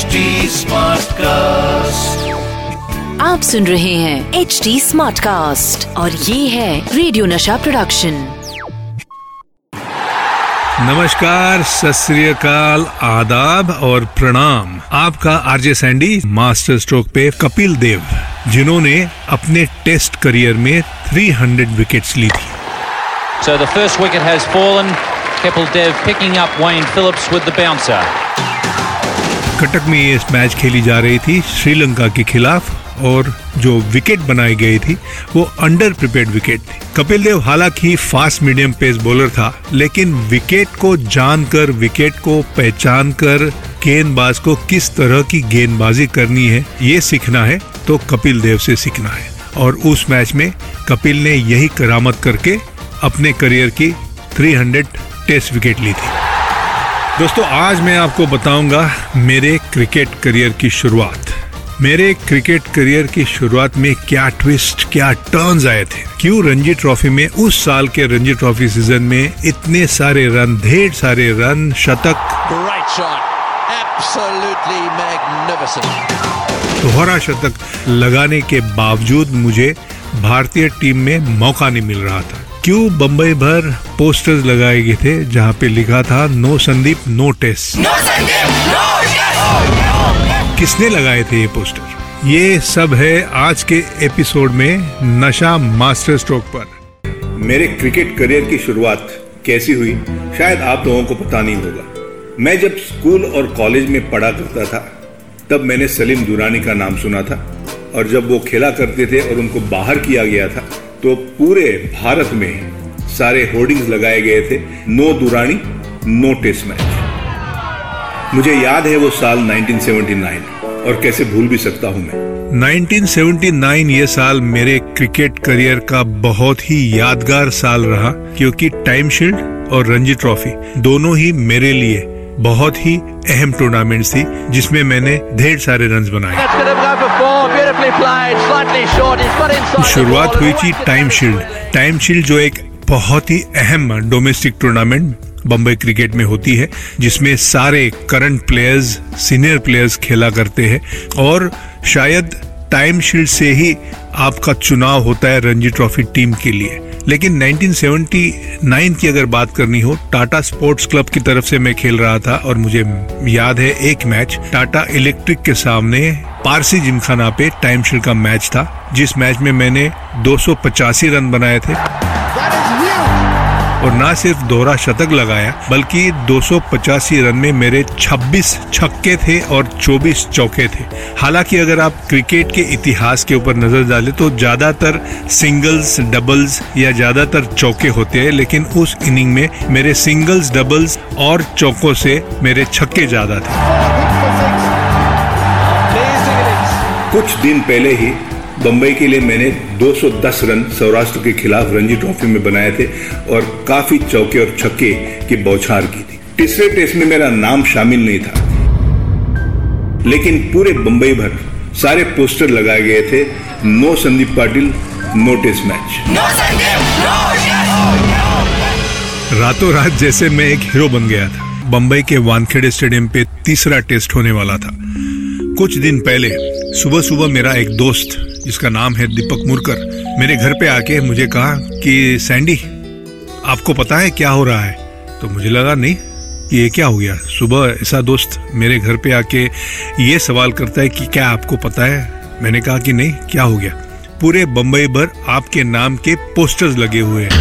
HD Smartcast. आप सुन रहे हैं एच डी स्मार्ट कास्ट और ये है रेडियो नशा प्रोडक्शन नमस्कार सत आदाब और प्रणाम आपका आरजे सैंडी मास्टर स्ट्रोक पे कपिल देव जिन्होंने अपने टेस्ट करियर में 300 विकेट्स ली थी So the first wicket has fallen. Keppel Dev picking up Wayne Phillips with the bouncer. Cuttack में ये मैच खेली जा रही थी श्रीलंका के खिलाफ और जो विकेट बनाई गई थी, वो अंडर प्रिपेयर्ड विकेट थी। कपिल देव हालाँकि फास्ट मीडियम पेस बॉलर था, लेकिन विकेट को जानकर, विकेट को पहचान कर गेंदबाज को किस तरह की गेंदबाजी करनी है, ये सीखना है तो कपिल देव से सीखना है। और उस मैच में कपिल ने यही करामत करके अपने करियर की 300 टेस्ट विकेट ली थी। दोस्तों आज मैं आपको बताऊँगा मेरे क्रिकेट करियर की शुरुआत। मेरे क्रिकेट करियर की शुरुआत में क्या ट्विस्ट क्या टर्न्स आए थे? क्यों रणजी ट्रॉफी में उस साल के रणजी ट्रॉफी सीज़न में इतने सारे रन ढेर सारे रन शतक. दोहरा शतक लगाने के बावजूद मुझे भारतीय टीम में मौका नहीं मिल रहा था। क्यों बम्बई भर पोस्टर्स लगाए गए थे जहाँ पे लिखा था नो संदीप नो टेस्ट किसने लगाए थे ये पोस्टर ये सब है आज के एपिसोड में नशा मास्टर स्ट्रोक पर। मेरे क्रिकेट करियर की शुरुआत कैसी हुई? शायद आप लोगों को पता नहीं होगा। मैं जब स्कूल और कॉलेज में पढ़ा करता था तब मैंने सलीम दुरानी का नाम सुना था और जब वो खेला करते थे और उनको बाहर किया गया था तो पूरे भारत में सारे होर्डिंग्स लगाए गए थे। No Durani, no test match. मुझे याद है वो साल 1979 और कैसे भूल भी सकता हूँ मैं। 1979 ये साल मेरे क्रिकेट करियर का बहुत ही यादगार साल रहा, क्योंकि टाइम शील्ड और रणजी ट्रॉफी दोनों ही मेरे लिए बहुत ही अहम टूर्नामेंट थी जिसमें मैंने ढेर सारे रन बनाए। शुरुआत हुई थी टाइम शील्ड टाइम शील्ड जो एक बहुत ही अहम डोमेस्टिक टूर्नामेंट बम्बई क्रिकेट में होती है जिसमें सारे करंट प्लेयर्स सीनियर प्लेयर्स खेला करते हैं और शायद टाइम शील्ड से ही आपका चुनाव होता है रणजी ट्रॉफी टीम के लिए। लेकिन 1979 की अगर बात करनी हो, टाटा स्पोर्ट्स क्लब की तरफ़ से मैं खेल रहा था और मुझे याद है एक मैच, टाटा इलेक्ट्रिक के सामने पारसी जिमखाना पे टाइम शील्ड का मैच था, जिस मैच में मैंने दो सौ पचासी रन बनाए थे। और ना सिर्फ़ दोहरा शतक लगाया, बल्कि 285 रन में मेरे 26 छक्के थे और 24 चौके थे। हालाँकि अगर आप क्रिकेट के इतिहास के ऊपर नज़र डालें तो ज़्यादातर सिंगल्स, डबल्स या ज़्यादातर चौके होते हैं, लेकिन उस इनिंग में मेरे सिंगल्स, डबल्स और चौकों से मेरे छक्के ज़्यादा थे। कुछ दिन पहले ही बम्बई के लिए मैंने 210 रन सौराष्ट्र के खिलाफ रणजी ट्रॉफी में बनाए थे और काफ़ी चौके और छक्के की बौछार की थी। तीसरे टेस्ट में मेरा नाम शामिल नहीं था। लेकिन पूरे बम्बई भर सारे पोस्टर लगाए गए थे। No Sandeep Patil no test match. No रातों रात जैसे मैं एक हीरो बन गया था। बम्बई के वानखेड़े स्टेडियम पे तीसरा टेस्ट होने वाला था। कुछ दिन पहले सुबह सुबह मेरा एक दोस्त जिसका नाम है दीपक मुरकर मेरे घर पे आके मुझे कहा कि सैंडी आपको पता है क्या हो रहा है? तो मुझे लगा नहीं कि ये क्या हो गया? सुबह ऐसा दोस्त मेरे घर पे आके ये सवाल करता है कि क्या आपको पता है? मैंने कहा कि नहीं क्या हो गया? पूरे बम्बई भर आपके नाम के पोस्टर्स लगे हुए हैं.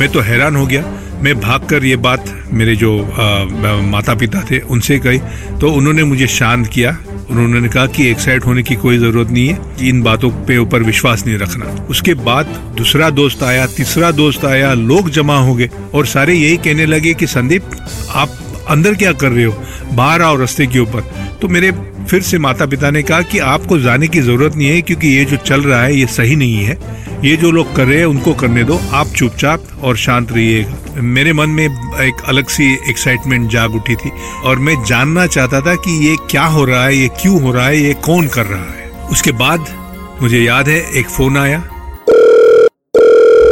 मैं तो हैरान हो गया। मैं भागकर ये बात मेरे जो आ, माता पिता थे उनसे कही तो उन्होंने मुझे शांत किया उन्होंने कहा कि एक्साइट होने की कोई ज़रूरत नहीं है इन बातों पे ऊपर विश्वास नहीं रखना। उसके बाद दूसरा दोस्त आया, तीसरा दोस्त आया, लोग जमा हो गए और सारे यही कहने लगे कि, संदीप, आप अंदर क्या कर रहे हो? बाहर आओ, रस्ते के ऊपर। तो मेरे फिर से माता पिता ने कहा कि आपको जाने की ज़रूरत नहीं है, क्योंकि ये जो चल रहा है, ये सही नहीं है। ये जो लोग कर रहे हैं, उनको करने दो। आप चुपचाप और शांत रहिएगा मेरे मन में एक अलग सी एक्साइटमेंट जाग उठी थी और मैं जानना चाहता था कि ये क्या हो रहा है, ये क्यों हो रहा है, ये कौन कर रहा है। उसके बाद मुझे याद है, एक फ़ोन आया।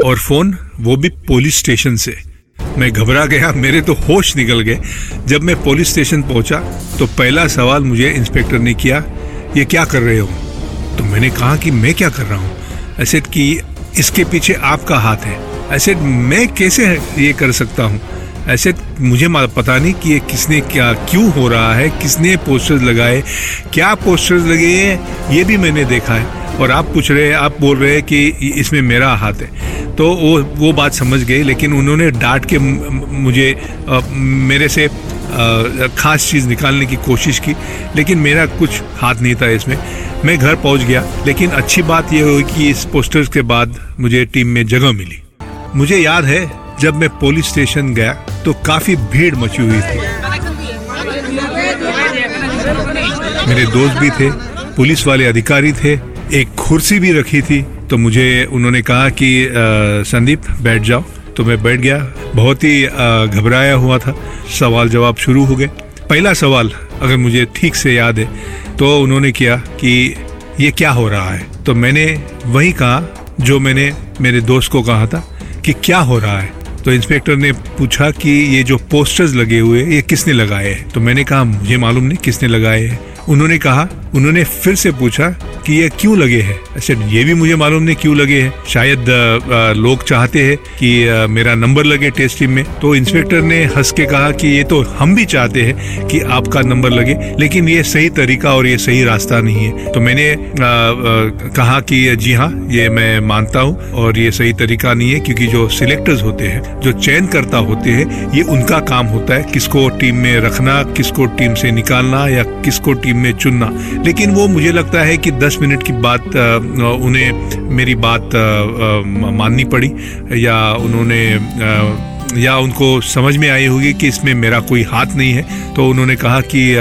और फ़ोन वो भी पुलिस स्टेशन से। मैं घबरा गया, मेरे तो होश निकल गए। जब मैं पुलिस स्टेशन पहुँचा तो पहला सवाल मुझे इंस्पेक्टर ने किया, ये क्या कर रहे हो? तो मैंने कहा कि मैं क्या कर रहा हूँ? ऐसे कि, इसके पीछे आपका हाथ है। ऐसे मैं कैसे ये कर सकता हूँ? ऐसे मुझे पता नहीं कि ये किसने क्या, क्यों हो रहा है, किसने पोस्टर्स लगाए, क्या पोस्टर्स लगे हैं, ये भी मैंने देखा है। और आप पूछ रहे हैं आप बोल रहे हैं कि इसमें मेरा हाथ है। तो वो वो बात समझ गई लेकिन उन्होंने डांट के मुझे आ, मेरे से ख़ास चीज़ निकालने की कोशिश की लेकिन मेरा कुछ हाथ नहीं था इसमें। मैं घर पहुँच गया लेकिन अच्छी बात यह हुई कि इस पोस्टर्स के बाद मुझे टीम में जगह मिली। मुझे याद है जब मैं पुलिस स्टेशन गया तो काफ़ी भीड़ मची हुई थी। मेरे दोस्त भी थे पुलिस वाले अधिकारी थे एक कुर्सी भी रखी थी तो मुझे उन्होंने कहा कि संदीप, बैठ जाओ। तो मैं बैठ गया। बहुत ही घबराया हुआ था। सवाल जवाब शुरू हो गए। पहला सवाल, अगर मुझे ठीक से याद है तो उन्होंने किया कि, ये क्या हो रहा है? तो मैंने वही कहा, जो मैंने, मेरे दोस्त को कहा था, कि क्या हो रहा है? तो इंस्पेक्टर ने पूछा कि, ये जो पोस्टर्स लगे हुए ये किसने लगाए हैं? तो मैंने कहा, मुझे मालूम नहीं किसने लगाए हैं। उन्होंने कहा उन्होंने फिर से पूछा कि ये क्यों लगे हैं? अच्छा ये भी मुझे मालूम नहीं क्यों लगे हैं। शायद आ, लोग चाहते हैं कि आ, मेरा नंबर लगे टेस्ट टीम में। तो इंस्पेक्टर ने हंस के कहा कि ये तो हम भी चाहते हैं कि आपका नंबर लगे लेकिन ये सही तरीका और ये सही रास्ता नहीं है। तो मैंने आ, कहा कि जी हाँ ये मैं मानता हूँ और ये सही तरीका नहीं है क्योंकि जो सिलेक्टर्स होते हैं जो चयन करता होते हैं ये उनका काम होता है किसको टीम में रखना किसको टीम से निकालना या किसको टीम में चुनना। लेकिन वो मुझे लगता है कि दस मिनट की बात उन्हें मेरी बात माननी पड़ी या उन्होंने या उनको समझ में आई होगी कि इसमें मेरा कोई हाथ नहीं है तो उन्होंने कहा कि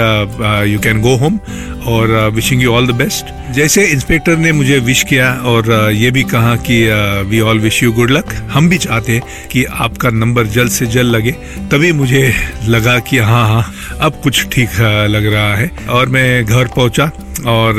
यू कैन गो होम और wishing you all the best जैसे इंस्पेक्टर ने मुझे विश किया और ये भी कहा कि we all wish you good luck हम भी चाहते हैं कि आपका नंबर जल्द से जल्द लगे, तभी मुझे लगा कि हाँ हाँ अब कुछ ठीक लग रहा है। और मैं घर पहुँचा और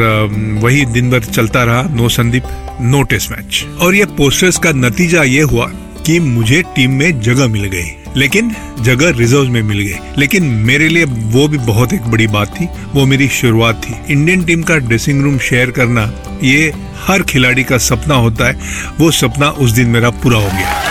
वही दिन भर चलता रहा no Sandeep no test match और ये पोस्टर्स का नतीजा ये हुआ कि मुझे टीम में जगह मिल गई, लेकिन जगह रिज़र्व में मिल गई। लेकिन मेरे लिए वो भी बहुत एक बड़ी बात थी, वो मेरी शुरुआत थी। इंडियन टीम का ड्रेसिंग रूम शेयर करना, ये हर खिलाड़ी का सपना होता है। वो सपना उस दिन मेरा पूरा हो गया।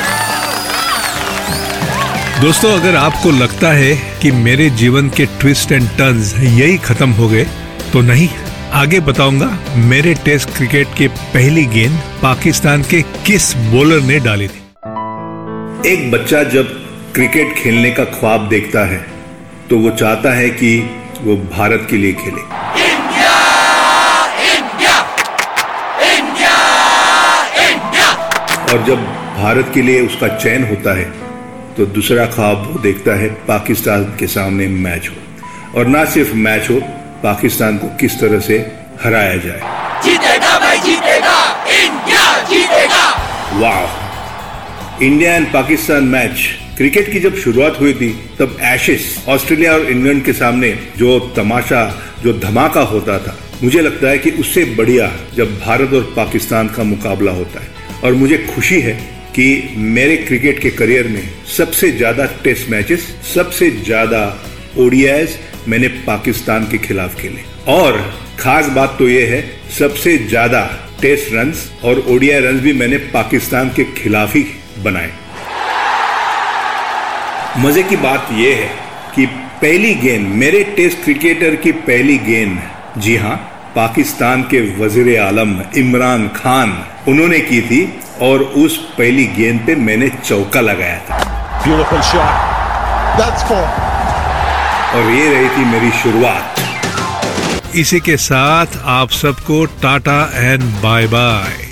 दोस्तों, अगर आपको लगता है कि मेरे जीवन के ट्विस्ट एंड टर्न्स यही खत्म हो गए तो नहीं, आगे बताऊँगा, मेरे टेस्ट क्रिकेट के पहली गेंद पाकिस्तान के किस बॉलर ने डाली थी। एक बच्चा जब क्रिकेट खेलने का ख्वाब देखता है तो वो चाहता है कि वो भारत के लिए खेले। India, India, India, India. और जब भारत के लिए उसका चयन होता है तो दूसरा ख्वाब वो देखता है पाकिस्तान के सामने मैच हो। और ना सिर्फ़ मैच हो पाकिस्तान को किस तरह से हराया जाए। जीतेगा भाई जीतेगा। इंडिया जीतेगा। वाह। India and Pakistan match cricket की जब शुरुआत हुई थी, तब एशिस ऑस्ट्रेलिया और इंग्लैंड के सामने जो तमाशा, जो धमाका होता था, मुझे लगता है कि उससे बढ़िया जब भारत और पाकिस्तान का मुकाबला होता है। और मुझे खुशी है कि मेरे क्रिकेट के करियर में सबसे ज़्यादा टेस्ट मैचेस सबसे ज़्यादा ओडियाज मैंने पाकिस्तान के खिलाफ खेले। और खास बात तो यह है, सबसे ज़्यादा टेस्ट रन और ओडिया रन भी मैंने पाकिस्तान के खिलाफ ही बनाए। मज़े की बात यह है कि पहली गेंद मेरे टेस्ट क्रिकेटर की पहली गेंद जी हाँ पाकिस्तान के वज़ीर आलम इमरान खान उन्होंने की थी और उस पहली गेंद पे मैंने चौका लगाया था। और ये रही थी मेरी शुरुआत। इसी के साथ आप सबको टाटा एंड बाय बाय।